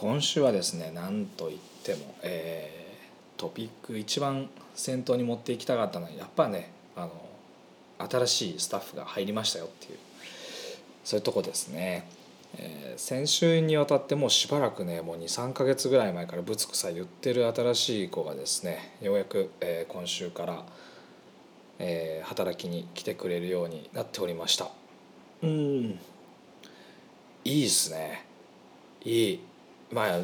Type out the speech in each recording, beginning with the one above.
今週はですねなんといっても、えートピック一番先頭に持っていきたかったのはやっぱねあの新しいスタッフが入りましたよっていうそういうとこですね、えー先週にわたってもうしばらくねもう23ヶ月ぐらい前からぶつくさ言ってる新しい子がですねようやく、えー今週から、えー働きに来てくれるようになっておりました。うん。いいですね。いい。まあ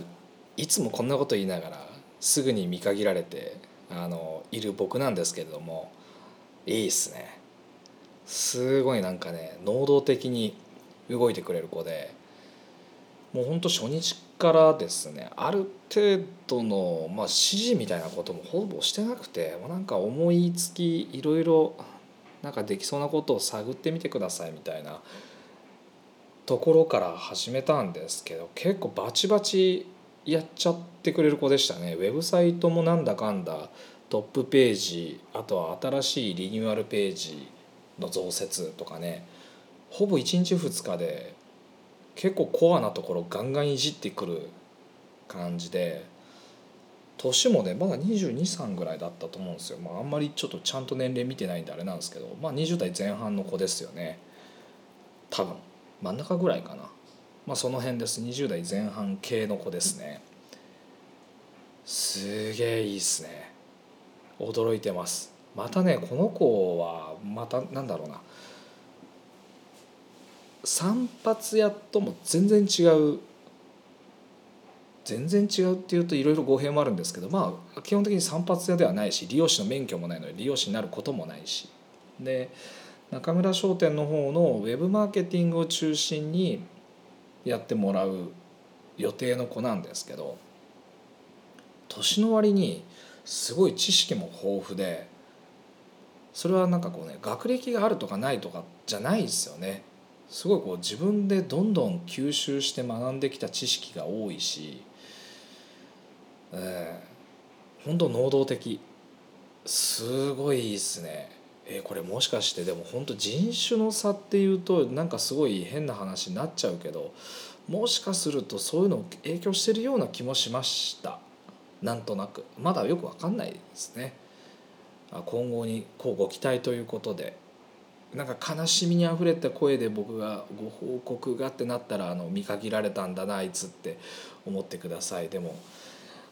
いつもこんなこと言いながらすぐに見限られてあのいる僕なんですけれどもいいっすね。すごいなんかね能動的に動いてくれる子でもうほんと初日からですねある程度の、まあ、指示みたいなこともほぼしてなくてもなんか思いつきいろいろなんかできそうなことを探ってみてくださいみたいなところから始めたんですけど結構バチバチやっちゃってくれる子でしたね。ウェブサイトもなんだかんだトップページあとは新しいリニューアルページの増設とかね。ほぼ1日2日で結構コアなところガンガンいじってくる感じで年もねまだ223ぐらいだったと思うんですよ、まあ、あんまりちょっとちゃんと年齢見てないんであれなんですけど、まあ、20代前半の子ですよね。多分。真ん中ぐらいかな。まあその辺です。20代前半系の子ですね。すげえいいっすね。驚いてます。またねこの子はまたなんだろうな。散髪屋とも全然違う。全然違うっていうといろいろ語弊もあるんですけどまあ基本的に散髪屋ではないし理容師の免許もないので理容師になることもないし。で中村商店の方のウェブマーケティングを中心にやってもらう予定の子なんですけど年の割にすごい知識も豊富でそれはなんかこうね学歴があるとかないとかじゃないですよね。すごいこう自分でどんどん吸収して学んできた知識が多いし、えー、本当能動的。すごいいいですね。えーこれもしかしてでも本当人種の差っていうとなんかすごい変な話になっちゃうけどもしかするとそういうの影響してるような気もしました。なんとなく。まだよく分かんないですね。今後にこうご期待ということで。なんか悲しみにあふれた声で僕がご報告がってなったらあの見限られたんだなあいつって思ってください。でも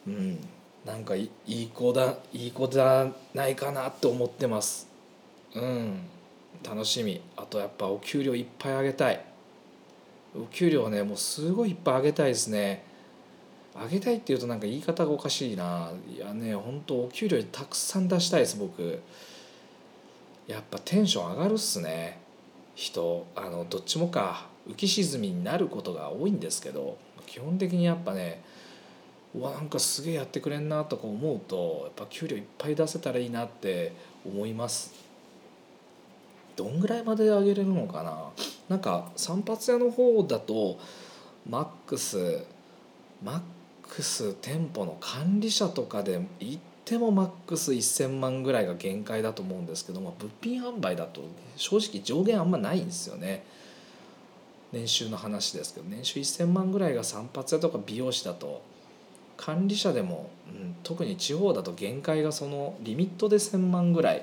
うん。なんかいいい子だいい子じゃないかなって思ってます。うん。楽しみ。あとやっぱお給料いっぱいあげたい。お給料ねもうすごいいっぱいあげたいですね。あげたいっていうとなんか言い方がおかしいな。いやね本当お給料たくさん出したいです僕。やっぱテンション上がるっすね。人あのどっちもか。浮き沈みになることが多いんですけど。基本的にやっぱねうわなんかすげえやってくれんなとか思うとやっぱ給料いっぱい出せたらいいなって思います。どんぐらいまで上げれるのかな？なんか散髪屋の方だとマックスマックス店舗の管理者とかで行ってもマックス1,000万ぐらいが限界だと思うんですけども物品販売だと正直上限あんまないんですよね。年収の話ですけど年収1,000万ぐらいが散髪屋とか美容師だと管理者でも、うん、特に地方だと限界がそのリミットで1,000万ぐらい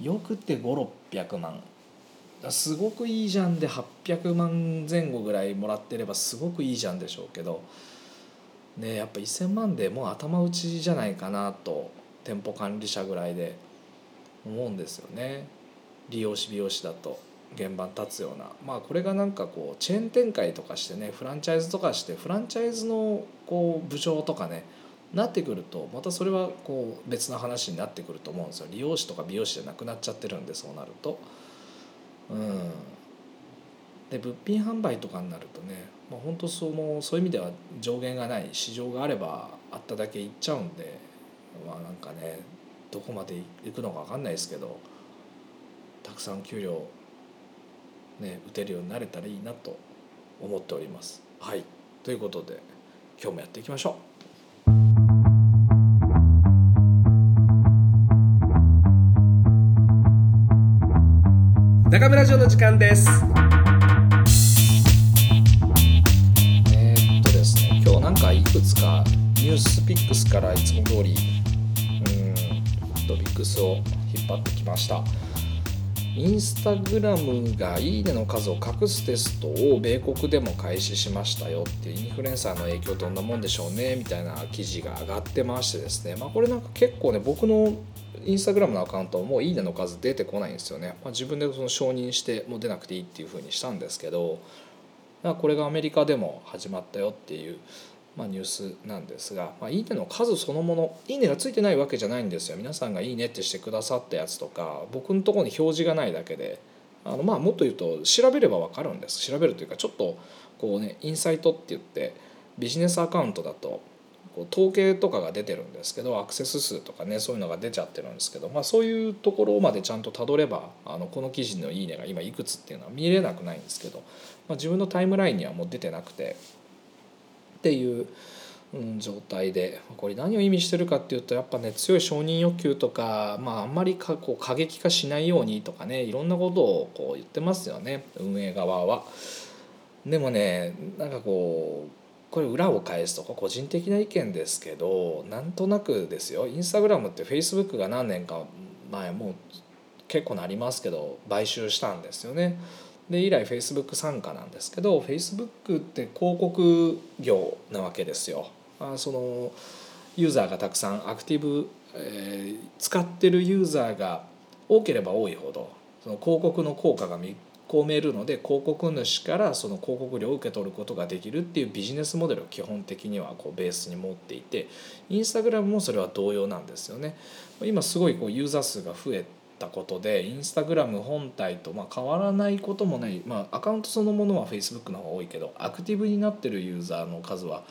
よくて5600万すごくいいじゃんで800万前後ぐらいもらってればすごくいいじゃんでしょうけど。ねやっぱ1,000万でもう頭打ちじゃないかなと店舗管理者ぐらいで思うんですよね。利用師美容師だと現場に立つような。まあこれがなんかこうチェーン展開とかしてねフランチャイズとかしてフランチャイズのこう部長とかねなってくるとまたそれはこう別の話になってくると思うんですよ利用師とか美容師じゃなくなっちゃってるんでそうなると。うん、で物品販売とかになるとね、まあ、本当そのそういう意味では上限がない市場があればあっただけいっちゃうんでまあなんかねどこまで行くのか分かんないですけどたくさん給料ね打てるようになれたらいいなと思っております。はいということで今日もやっていきましょう。中村城の時間です。えーっとですね今日なんかいくつかニュースピックスからいつも通りうんトピックスを引っ張ってきました。インスタグラムがいいねの数を隠すテストを米国でも開始しましたよってインフルエンサーの影響どんなもんでしょうねみたいな記事が上がってましてですね。まあこれなんか結構ね僕のインスタグラムのアカウントもういいねの数出てこないんですよね、まあ、自分でその承認してもう出なくていいっていう風にしたんですけどこれがアメリカでも始まったよっていう、まあ、ニュースなんですが、まあ、いいねの数そのものいいねがついてないわけじゃないんですよ。皆さんがいいねってしてくださったやつとか僕のところに表示がないだけであのまあもっと言うと調べれば分かるんです。調べるというかちょっとこうねインサイトって言ってビジネスアカウントだとこう統計とかが出てるんですけどアクセス数とかねそういうのが出ちゃってるんですけど、まあ、そういうところまでちゃんとたどればあのこの記事の「いいね」が今いくつっていうのは見れなくないんですけど、まあ、自分のタイムラインにはもう出てなくてっていう。うん、状態でこれ何を意味してるかっていうとやっぱね強い承認欲求とか、まあ、あんまりかこう過激化しないようにとかねいろんなことをこう言ってますよね運営側は。でもねなんかこうこれ裏を返すと個人的な意見ですけどなんとなくですよインスタグラムってフェイスブックが何年か前もう結構なりますけど買収したんですよね。で以来フェイスブック傘下なんですけどフェイスブックって広告業なわけですよ。あそのユーザーがたくさんアクティブ、えー、使ってるユーザーが多ければ多いほどその広告の効果が見込めるので広告主からその広告料を受け取ることができるっていうビジネスモデルを基本的にはこうベースに持っていてインスタグラムもそれは同様なんですよね。今すごいこうユーザー数が増えたことでインスタグラム本体とま変わらないこともない、まあ、アカウントそのものは Facebook の方が多いけどアクティブになってるユーザーの数は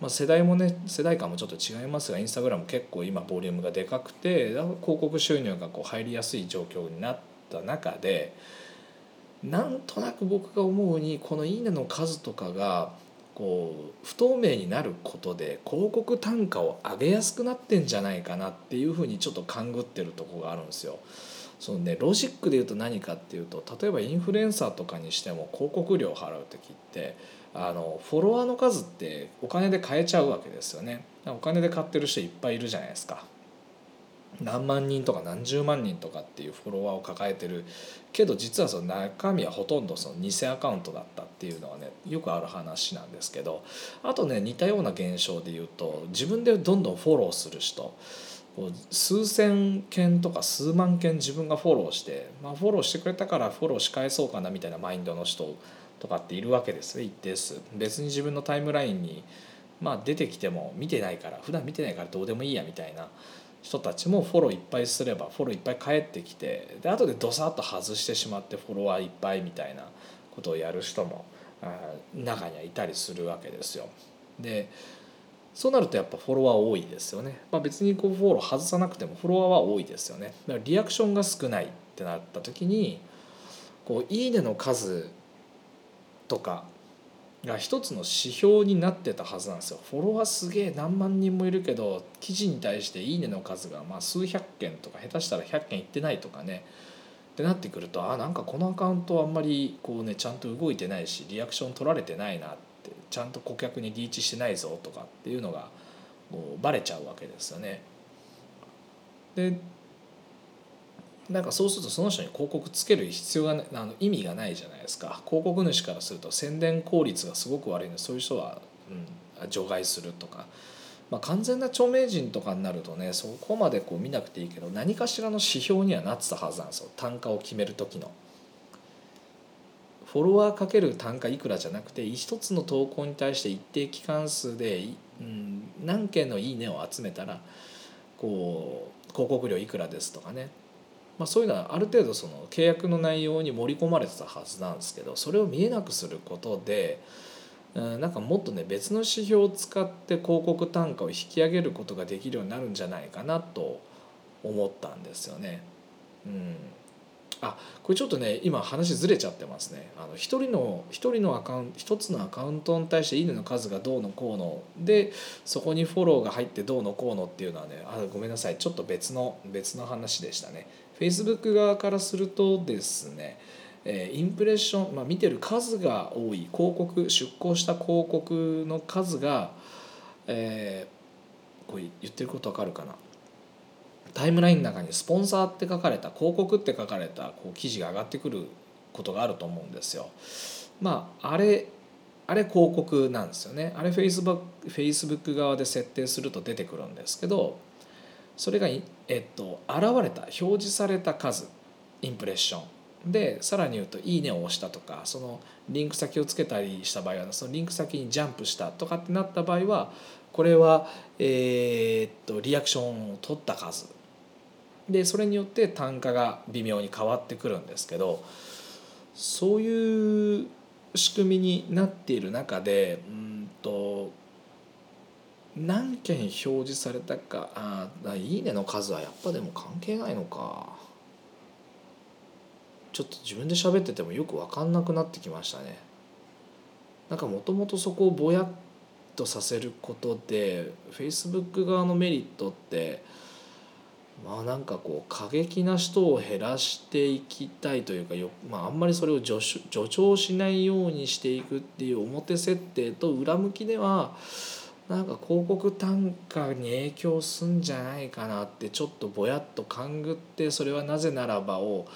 まあ、世代もね世代間もちょっと違いますがインスタグラム結構今ボリュームがでかくて広告収入がこう入りやすい状況になった中でなんとなく僕が思うにこの「いいね」の数とかがこう不透明になることで広告単価を上げやすくなってんじゃないかなっていうふうにちょっと勘ぐってるとこがあるんですよ。そのねロジックで言うと何かっていうと例えばインフルエンサーとかにしても広告料を払う時ってあのフォロワーの数ってお金で買えちゃうわけですよね。お金で買ってる人いっぱいいるじゃないですか。何万人とか何十万人とかっていうフォロワーを抱えてるけど実はその中身はほとんどその偽アカウントだったっていうのはねよくある話なんですけどあとね似たような現象で言うと自分でどんどんフォローする人数千件とか数万件自分がフォローして、まあ、フォローしてくれたからフォローし返そうかなみたいなマインドの人とかっているわけですね一定数。別に自分のタイムラインにまあ出てきても見てないから普段見てないからどうでもいいやみたいな。人たちもフォローいっぱいすればフォローいっぱい返ってきてで後でドサッと外してしまってフォロワーいっぱいみたいなことをやる人も中にはいたりするわけですよ。でそうなるとやっぱフォロワー多いですよね。まあ、別にこうフォロー外さなくてもフォロワーは多いですよね。だからリアクションが少ないってなった時にこういいねの数とかが一つの指標になってたはずなんですよフォロワーすげえ何万人もいるけど記事に対して「いいね」の数がまあ数百件とか下手したら100件いってないとかねってなってくるとあなんかこのアカウントあんまりこうねちゃんと動いてないしリアクション取られてないなってちゃんと顧客にリーチしてないぞとかっていうのがこうバレちゃうわけですよね。でなんかそうするとその人に広告つける必要があの意味がないじゃないですか。広告主からすると宣伝効率がすごく悪いのでそういう人は、うん、除外するとか、まあ、完全な著名人とかになるとねそこまでこう見なくていいけど何かしらの指標にはなってたはずなんですよ。単価を決める時の。フォロワーかける単価いくらじゃなくて一つの投稿に対して一定期間数で、うん、何件の「いいね」を集めたらこう広告料いくらですとかね。まあ、そういうのはある程度その契約の内容に盛り込まれてたはずなんですけどそれを見えなくすることでなんかもっとね別の指標を使って広告単価を引き上げることができるようになるんじゃないかなと思ったんですよね。うん、あこれちょっとね今話ずれちゃってますね。あの一人の一人のアカウント一つのアカウントに対して「いいね」の数がどうのこうのでそこにフォローが入ってどうのこうのっていうのはねあごめんなさいちょっと別の別の話でしたね。フェイスブック側からするとですねインプレッション、まあ、見てる数が多い広告出稿した広告の数が、えーこれ言ってることわかるかな？タイムラインの中にスポンサーって書かれた広告って書かれたこう記事が上がってくることがあると思うんですよ。まああれあれ広告なんですよね。あれ Facebook, Facebook 側で設定すると出てくるんですけどそれが、えっと、現れた表示された数。インプレッション。でさらに言うと「いいね」を押したとかそのリンク先をつけたりした場合はそのリンク先にジャンプしたとかってなった場合はこれは、えーっとリアクションを取った数。でそれによって単価が微妙に変わってくるんですけどそういう仕組みになっている中でうん何件表示されたかああいいねの数はやっぱでも関係ないのか。ちょっと自分で喋っててもよく分かんなくなってきましたね。なんかもともとそこをぼやっとさせることで Facebook 側のメリットってまあなんかこう過激な人を減らしていきたいというかよ、まあ、あんまりそれを助助長しないようにしていくっていう表設定と裏向きではなんか広告単価に影響すんじゃないかなってちょっとぼやっと勘ぐってそれはなぜならばを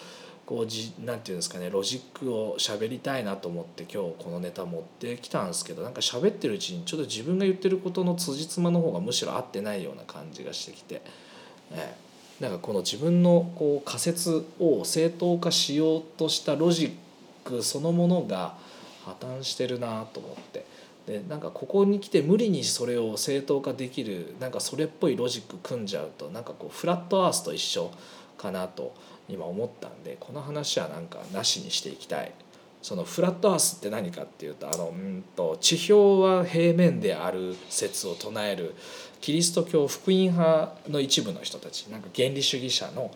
こうなんていうんですかねロジックを喋りたいなと思って今日このネタ持ってきたんですけどなんか喋ってるうちにちょっと自分が言ってることの辻褄の方がむしろ合ってないような感じがしてきて、ええ、なんかこの自分のこう仮説を正当化しようとしたロジックそのものが破綻してるなと思って。でなんかここに来て無理にそれを正当化できるなんかそれっぽいロジック組んじゃうとなんかこうフラットアースと一緒かなと今思ったんでこの話はなんかなしにしていきたい。そのフラットアースって何かっていうとあのうんと地表は平面である説を唱えるキリスト教福音派の一部の人たちなんか原理主義者の、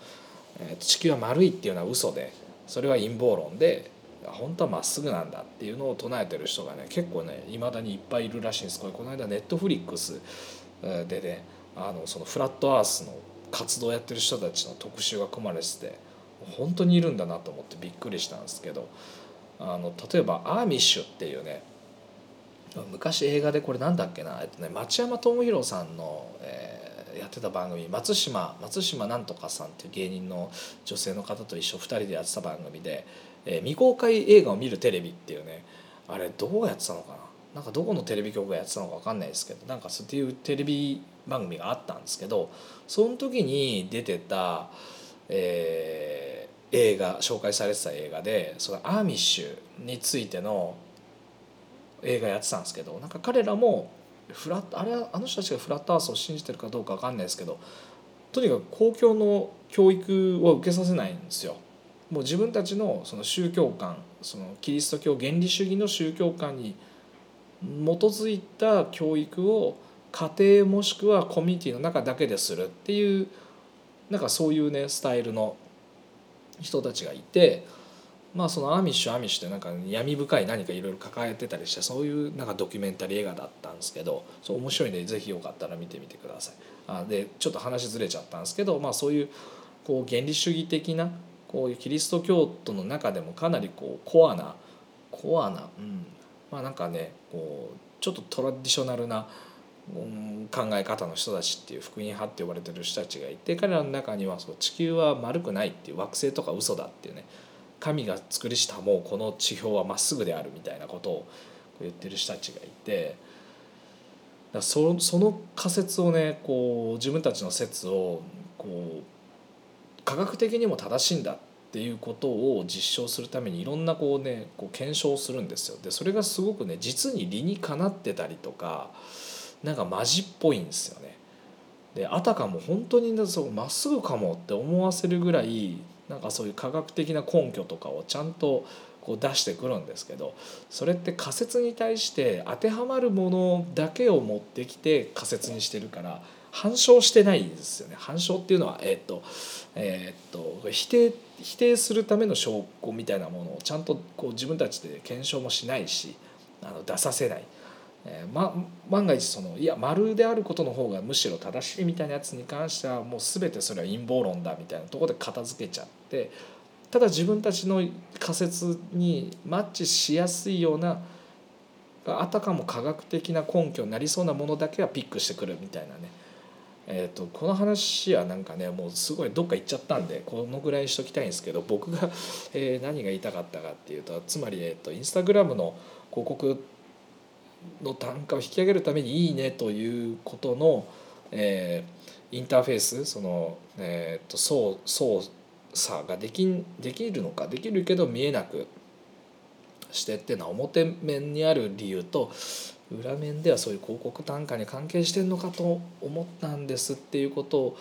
え地球は丸いっていうのは嘘でそれは陰謀論で本当はまっすぐなんだっていうのを唱えてる人がね結構ねいまだにいっぱいいるらしいんです。これこの間ネットフリックスでねあのそのフラットアースの活動やってる人たちの特集が組まれてて本当にいるんだなと思ってびっくりしたんですけどあの例えば「アーミッシュ」っていうね昔映画でこれなんだっけな、えっとね、町山智博さんの、えーやってた番組松島松島なんとかさんっていう芸人の女性の方と一緒2人でやってた番組で、えー未公開映画を見るテレビっていうねあれどうやってたのかな？なんかどこのテレビ局がやってたのか分かんないですけどなんかそういうテレビ番組があったんですけどその時に出てた、えー映画紹介されてた映画でそのアーミッシュについての映画やってたんですけどなんか彼らもフラッあれあの人たちがフラットアースを信じてるかどうか分かんないですけどとにかく公共の教育を受けさせないんですよ。もう自分たちのその宗教観そのキリスト教原理主義の宗教観に基づいた教育を家庭もしくはコミュニティの中だけでするっていうなんかそういうねスタイルの人たちがいてまあそのアミッシュアミッシュってなんか闇深い何かいろいろ抱えてたりしてそういうなんかドキュメンタリー映画だったんですけどそう面白いんでぜひよかったら見てみてください。あでちょっと話ずれちゃったんですけど、まあ、そういうこう原理主義的なこういうキリスト教徒の中でもかなりこうコアなコアな、うん、まあなんかねこうちょっとトラディショナルな、うん、考え方の人たちっていう福音派って呼ばれてる人たちがいて彼らの中にはそう地球は丸くないっていう惑星とか嘘だっていうね神が作りしたもうこの地表はまっすぐであるみたいなことを言ってる人たちがいてだそその仮説をねこう自分たちの説をこう科学的にも正しいんだっていうことを実証するためにいろんなこうねこう検証するんですよ。でそれがすごくね実に理にかなってたりとかなんかマジっぽいんですよね。であたかも本当にまっすぐかもって思わせるぐらいなんかそういう科学的な根拠とかをちゃんとこう出してくるんですけどそれって仮説に対して当てはまるものだけを持ってきて仮説にしてるから反証してないですよね反証っていうのはえっとえっと否定否定するための証拠みたいなものをちゃんとこう自分たちで検証もしないしあの出させない。えーま、万が一そのいや丸であることの方がむしろ正しいみたいなやつに関してはもう全てそれは陰謀論だみたいなとこで片付けちゃってただ自分たちの仮説にマッチしやすいようなあたかも科学的な根拠になりそうなものだけはピックしてくるみたいなね、えーと、この話はなんかねもうすごいどっか行っちゃったんでこのぐらいにしときたいんですけど僕が、えー、何が言いたかったかっていうとつまり、えーと、インスタグラムの広告の単価を引き上げるために「いいね」ということの、えー、インターフェースその、えーと、操操作ができできるのかできるけど見えなくしてっていうのは表面にある理由と裏面ではそういう広告単価に関係してるのかと思ったんですっていうことを、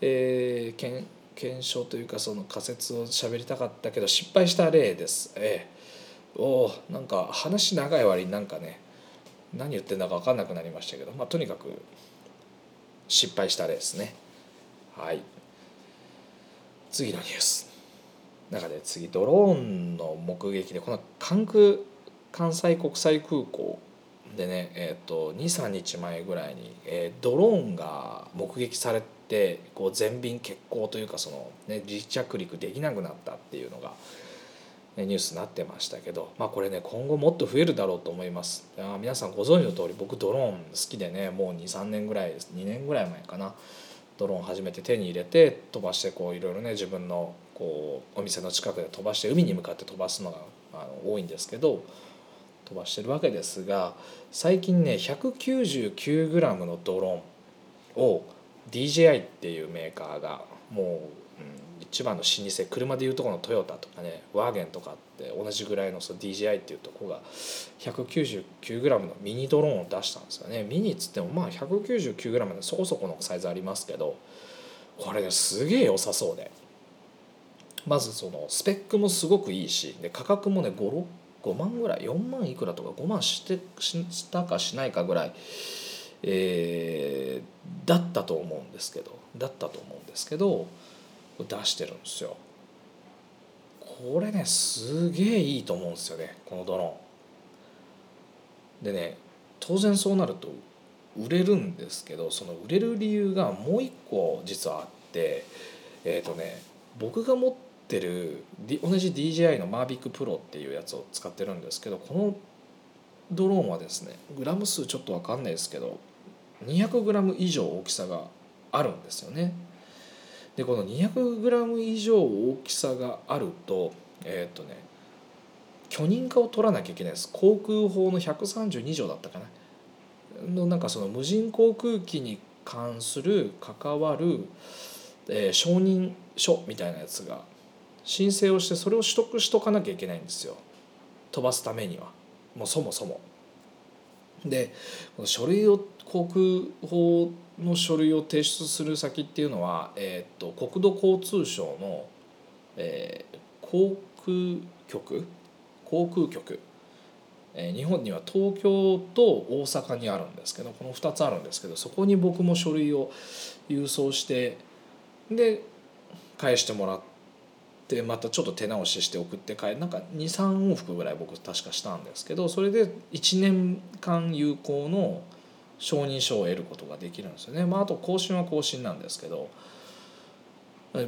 えー、検検証というかその仮説を喋りたかったけど失敗した例です。えー、おなんか話長い割になんかね何言ってんだか分かんなくなりましたけど、まあ、とにかく失敗した例ですね。はい次のニュース中で次ドローンの目撃でこの関空関西国際空港でね、えーと、23日前ぐらいに、えー、ドローンが目撃されてこう全便欠航というかその、ね、離着陸できなくなったっていうのがニュースになってましたけど、まあ、これね今後もっと増えるだろうと思います。皆さんご存知の通り僕ドローン好きでねもう23年ぐらい2年ぐらい前かな。ドローン初めて手に入れて飛ばしてこういろいろね自分のこうお店の近くで飛ばして海に向かって飛ばすのがあの多いんですけど飛ばしてるわけですが最近ね 199g のドローンを DJI っていうメーカーがもう、うん、一番の老舗車でいうとこのトヨタとかねワーゲンとかって同じぐらいのその DJI っていうとこが 199g のミニドローンを出したんですよね。ミニっつってもまあ 199g でそこそこのサイズありますけどこれねすげえ良さそうで。まずそのスペックもすごくいいしで価格もね56 5万ぐらい4万いくらとか5万してしたかしないかぐらい、えー、だったと思うんですけどだったと思うんですけど出してるんですよ。これねすげえいいと思うんですよねこのドローン。でね当然そうなると売れるんですけどその売れる理由がもう一個実はあってえっ、ー、とね僕が持っててる同じ DJI のマービックプロっていうやつを使ってるんですけどこのドローンはですねグラム数ちょっと分かんないですけど200グラム以上大きさがあるんですよね。でこの200グラム以上大きさがあるとえっ、とね許認可を取らなきゃいけないです航空法の132条だったかなのなんかその無人航空機に関する関わる、えー、承認書みたいなやつが申請をしてそれを取得しとかなきゃいけないんですよ飛ばすためにはもうそもそも。でこの書類を航空法の書類を提出する先っていうのは、えーと、国土交通省の、えー、航空局？航空局、えー、日本には東京と大阪にあるんですけどこの2つあるんですけどそこに僕も書類を郵送してで返してもらって。でまたちょっと手直しして送って帰るなんか23往復ぐらい僕確かしたんですけどそれで1年間有効の承認書を得ることができるんですよね。まあ、あと更新は更新なんですけど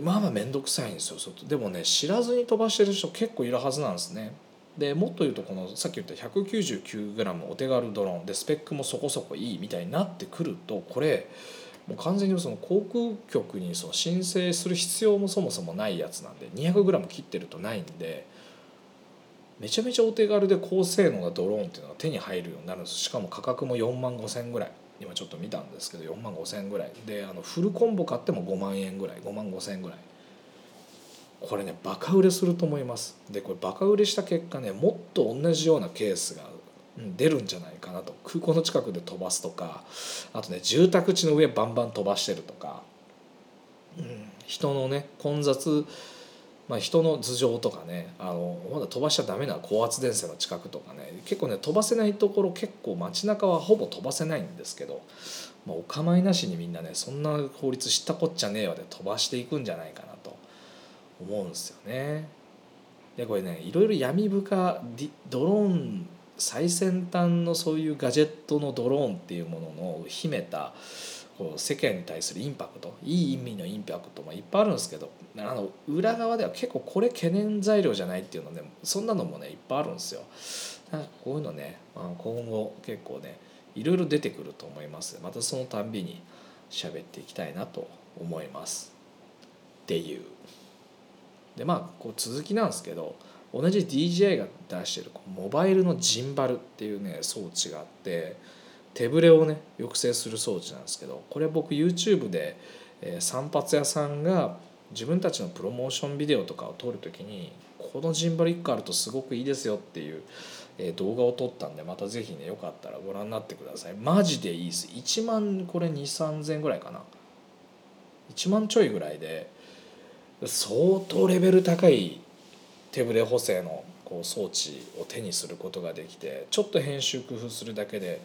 まあまあ面倒くさいんですよでもね知らずに飛ばしてる人結構いるはずなんですね。でもっと言うとこのさっき言った 199g お手軽ドローンでスペックもそこそこいいみたいになってくるとこれもう完全にその航空局にその申請する必要もそもそもないやつなんで 200g 切ってるとないんでめちゃめちゃお手軽で高性能なドローンっていうのが手に入るようになるんです。しかも価格も4万5千円ぐらい。今ちょっと見たんですけど4万5千円ぐらい。であのフルコンボ買っても5万円ぐらい。5万5千円ぐらい。これねバカ売れすると思います。でこれバカ売れした結果ねもっと同じようなケースが出るんじゃないかなと。空港の近くで飛ばすとかあとね住宅地の上バンバン飛ばしてるとか、うん、人のね混雑、まあ、人の頭上とかねあのまだ飛ばしちゃダメな高圧電線の近くとかね結構ね飛ばせないところ結構街中はほぼ飛ばせないんですけど、まあ、お構いなしにみんなねそんな法律知ったこっちゃねえわで飛ばしていくんじゃないかなと。思うんですよね。でこれねいろいろ闇深ドローン最先端のそういうガジェットのドローンっていうものの秘めたこう世間に対するインパクトいい意味のインパクトもいっぱいあるんですけどあの裏側では結構これ懸念材料じゃないっていうのねそんなのもねいっぱいあるんですよ。なんかこういうのね今後結構ねいろいろ出てくると思います。またそのたんびに喋っていきたいなと思います。っていう。でまあこう続きなんですけど同じ DJI が出してるモバイルのジンバルっていうね装置があって手ぶれをね抑制する装置なんですけどこれ僕 YouTube で、えー、散髪屋さんが自分たちのプロモーションビデオとかを撮る時にこのジンバル1個あるとすごくいいですよっていう、えー、動画を撮ったんでまた是非ねよかったらご覧になってください。マジでいいです。1万これ2 3 0 0 0ぐらいかな。1万ちょいぐらいで相当レベル高い手ブレ補正のこう装置を手にすることができてちょっと編集工夫するだけで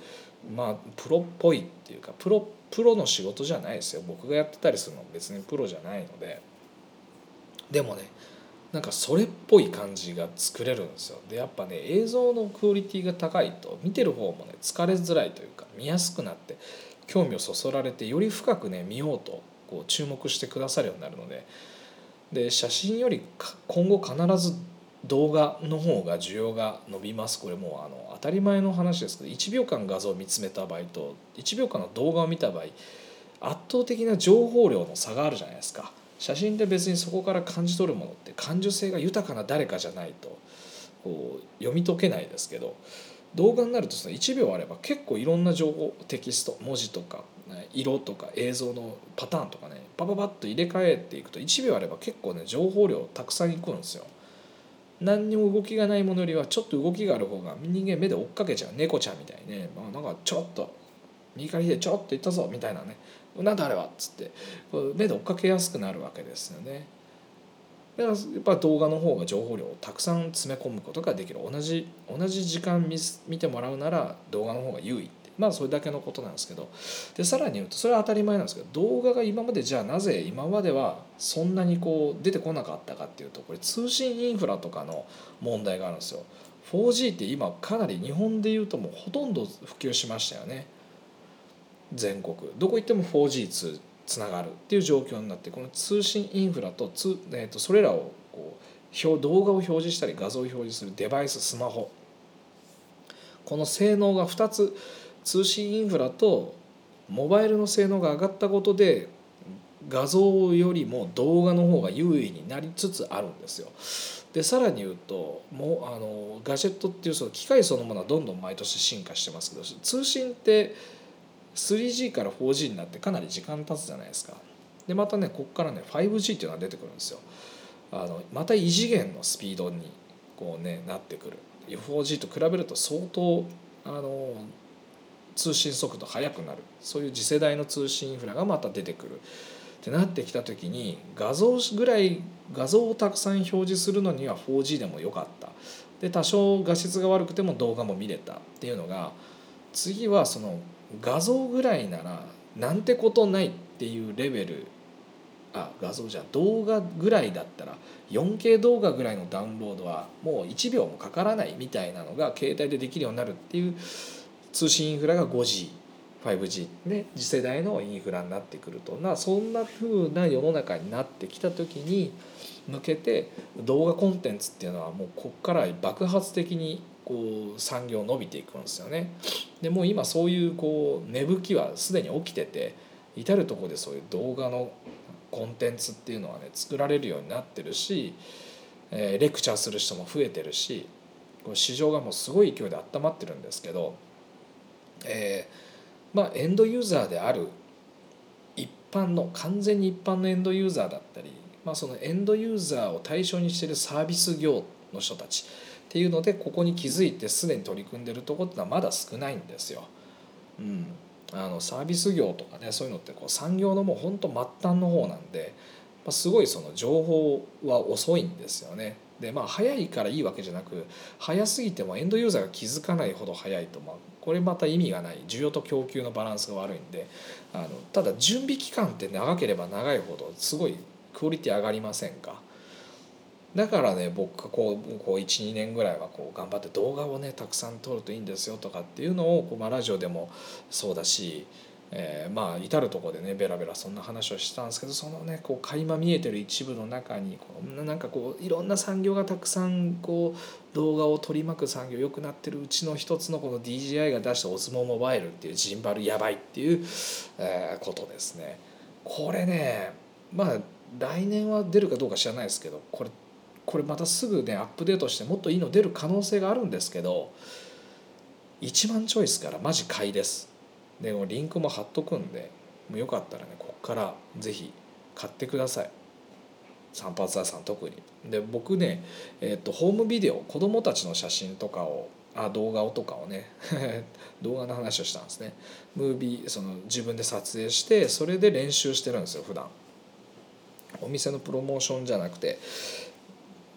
まあプロっぽいっていうかプロプロの仕事じゃないですよ。僕がやってたりするの別にプロじゃないので。でもねなんかそれっぽい感じが作れるんですよ。でやっぱね映像のクオリティが高いと見てる方もね疲れづらいというか見やすくなって興味をそそられてより深くね見ようとこう注目してくださるようになるのでで写真より今後必ず動画の方が需要が伸びます。これもうあの当たり前の話ですけど1秒間画像を見つめた場合と1秒間の動画を見た場合圧倒的な情報量の差があるじゃないですか。写真って別にそこから感じ取るものって感受性が豊かな誰かじゃないとこう読み解けないですけど動画になるとその1秒あれば結構いろんな情報テキスト文字とか色とか映像のパターンとかねパパパッと入れ替えていくと1秒あれば結構ね情報量たくさんいくんですよ。何にも動きがないものよりはちょっと動きがある方が人間目で追っかけちゃう猫ちゃんみたいにね、まあ、なんかちょっと右から左ちょっと行ったぞみたいなねなんだあれはっつって目で追っかけやすくなるわけですよね。だからやっぱ動画の方が情報量をたくさん詰め込むことができる同じ同じ時間見てもらうなら動画の方が優位まあそれだけのことなんですけど。でさらに言うとそれは当たり前なんですけど動画が今までじゃあなぜ今まではそんなにこう出てこなかったかっていうとこれ通信インフラとかの問題があるんですよ。4G って今かなり日本でいうともうほとんど普及しましたよね。全国。どこ行っても 4G つつながるっていう状況になってこの通信インフラとつ、えー、とそれらをこう動画を表示したり画像を表示するデバイススマホ。この性能が2つ通信インフラとモバイルの性能が上がったことで画像よりも動画の方が優位になりつつあるんですよ。でさらに言うともうあのガジェットっていうその機械そのものはどんどん毎年進化してますけど通信って 3G から 4G になってかなり時間経つじゃないですか。でまたねここからね 5G っていうのが出てくるんですよ。あのまた異次元のスピードにこうねなってくる 4G と比べると相当あの通信速度速くなる。そういう次世代の通信インフラがまた出てくる。ってなってきた時に画像ぐらい画像をたくさん表示するのには 4G でもよかった。で多少画質が悪くても動画も見れたっていうのが次はその画像ぐらいならなんてことないっていうレベル。あ画像じゃ動画ぐらいだったら 4K 動画ぐらいのダウンロードはもう1秒もかからないみたいなのが携帯でできるようになるっていう通信インフラが 5G。5G で次世代のインフラになってくるとなそんな風な世の中になってきた時に向けて動画コンテンツっていうのはもうこっから爆発的にこう産業伸びていくんですよね。でもう今そういうこう芽吹きはすでに起きてて至る所でそういう動画のコンテンツっていうのはね作られるようになってるし、えー、レクチャーする人も増えてるしこれ市場がもうすごい勢いで温まってるんですけど。えー、まあエンドユーザーである一般の完全に一般のエンドユーザーだったり、まあ、そのエンドユーザーを対象にしてるサービス業の人たちっていうのでここに気づいてすでに取り組んでるとこってのはまだ少ないんですよ。うん、あのサービス業とかねそういうのってこう産業のもうほんと末端の方なんで、まあ、すごいその情報は遅いんですよね。でまあ早いからいいわけじゃなく早すぎてもエンドユーザーが気づかないほど早いとまあこれまた意味がない需要と供給のバランスが悪いんであのただ準備期間って長ければ長いほどすごいクオリティ上がりませんか。だからね僕がこうこう12年ぐらいはこう頑張って動画をねたくさん撮るといいんですよとかっていうのをこう、まあ、ラジオでもそうだしえーまあ至る所でねベラベラそんな話をしたんですけどそのねこう垣間見えてる一部の中にこうなんかこういろんな産業がたくさんこう動画を取り巻く産業良くなってるうちの一つのこの DJI が出したオズモモバイルっていうジンバルやばいっていう、えーことですね。これねまあ来年は出るかどうか知らないですけどこれこれまたすぐねアップデートしてもっといいの出る可能性があるんですけど1万チョイスからマジ買いですでもリンクも貼っとくんでもうよかったらねここからぜひ買ってください。散髪屋さん特に。で僕ね、えー、とホームビデオ子供たちの写真とかをあ動画をとかをね 動画の話をしたんですね。ムービーその自分で撮影してそれで練習してるんですよ普段。お店のプロモーションじゃなくて、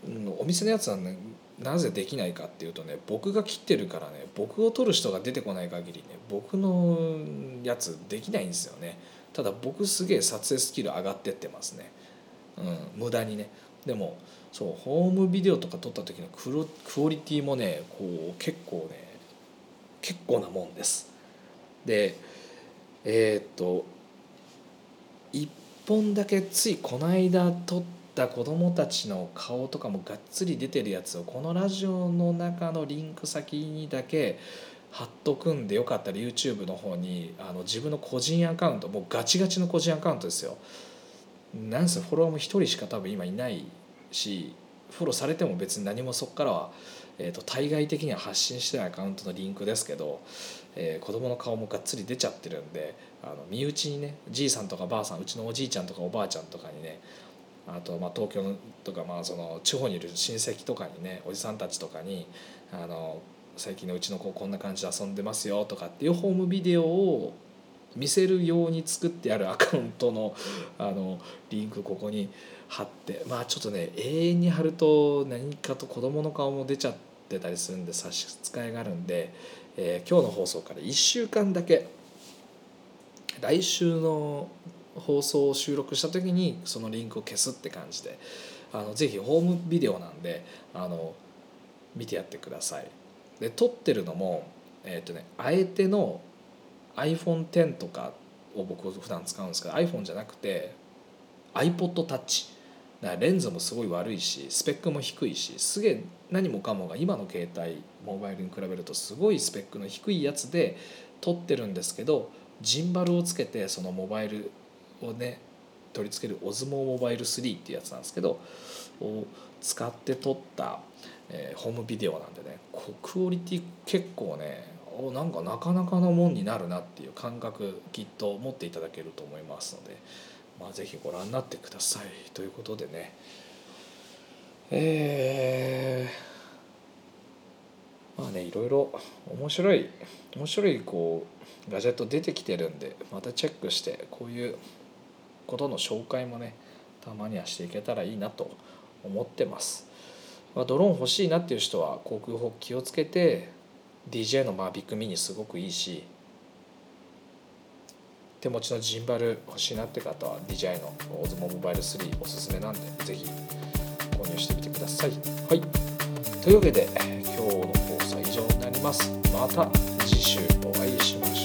うん、お店のやつはねなぜできないかっていうとね僕が切ってるからね僕を撮る人が出てこない限りね僕のやつできないんですよね。ただ僕すげえ撮影スキル上がってってますね、うん、無駄にね。でもそうホームビデオとか撮った時のクロクオリティもねこう結構ね結構なもんです。でえーっと1本だけついこの間撮った子供たちの顔とかもがっつり出てるやつをこのラジオの中のリンク先にだけ貼っとくんでよかったら YouTube の方にあの自分の個人アカウントもうガチガチの個人アカウントですよ。なんせフォロワーも1人しか多分今いないしフォローされても別に何もそこからは、えー、と対外的には発信してないアカウントのリンクですけど、えー、子供の顔もがっつり出ちゃってるんであの身内にねじいさんとかばあさんうちのおじいちゃんとかおばあちゃんとかにねあとまあ東京とかまあその地方にいる親戚とかにねおじさんたちとかにあの最近のうちの子こんな感じで遊んでますよとかっていうホームビデオを見せるように作ってあるアカウントの あのリンクここに貼ってまあちょっとね永遠に貼ると何かと子供の顔も出ちゃってたりするんで差し支えがあるんで、えー今日の放送から1週間だけ来週の放送を収録した時にそのリンクを消すって感じであのぜひホームビデオなんであの見てやってください。で撮ってるのもえっ、とねあえての iPhone10 とかを僕普段使うんですけど iPhone じゃなくて iPodTouch だからレンズもすごい悪いしスペックも低いしすげえ何もかもが今の携帯モバイルに比べるとすごいスペックの低いやつで撮ってるんですけどジンバルをつけてそのモバイルをね取り付けるオズモモバイル3っていうやつなんですけどを使って撮った、えーホームビデオなんでねこクオリティ結構ねおなんかなかなかのもんになるなっていう感覚きっと持っていただけると思いますので、まあ、ぜひご覧になってください。ということでね。えーまあねいろいろ面白い面白いこうガジェット出てきてるんでまたチェックしてこういうことの紹介もねたまにはしていけたらいいなと思ってます、まあ、ドローン欲しいなっていう人は航空法気をつけて DJ のマービックミニすごくいいし手持ちのジンバル欲しいなって方は DJI のオズモモバイル3おすすめなんでぜひ購入してみてください。はい、というわけで今日の放送は以上になります。また次週お会いしましょう。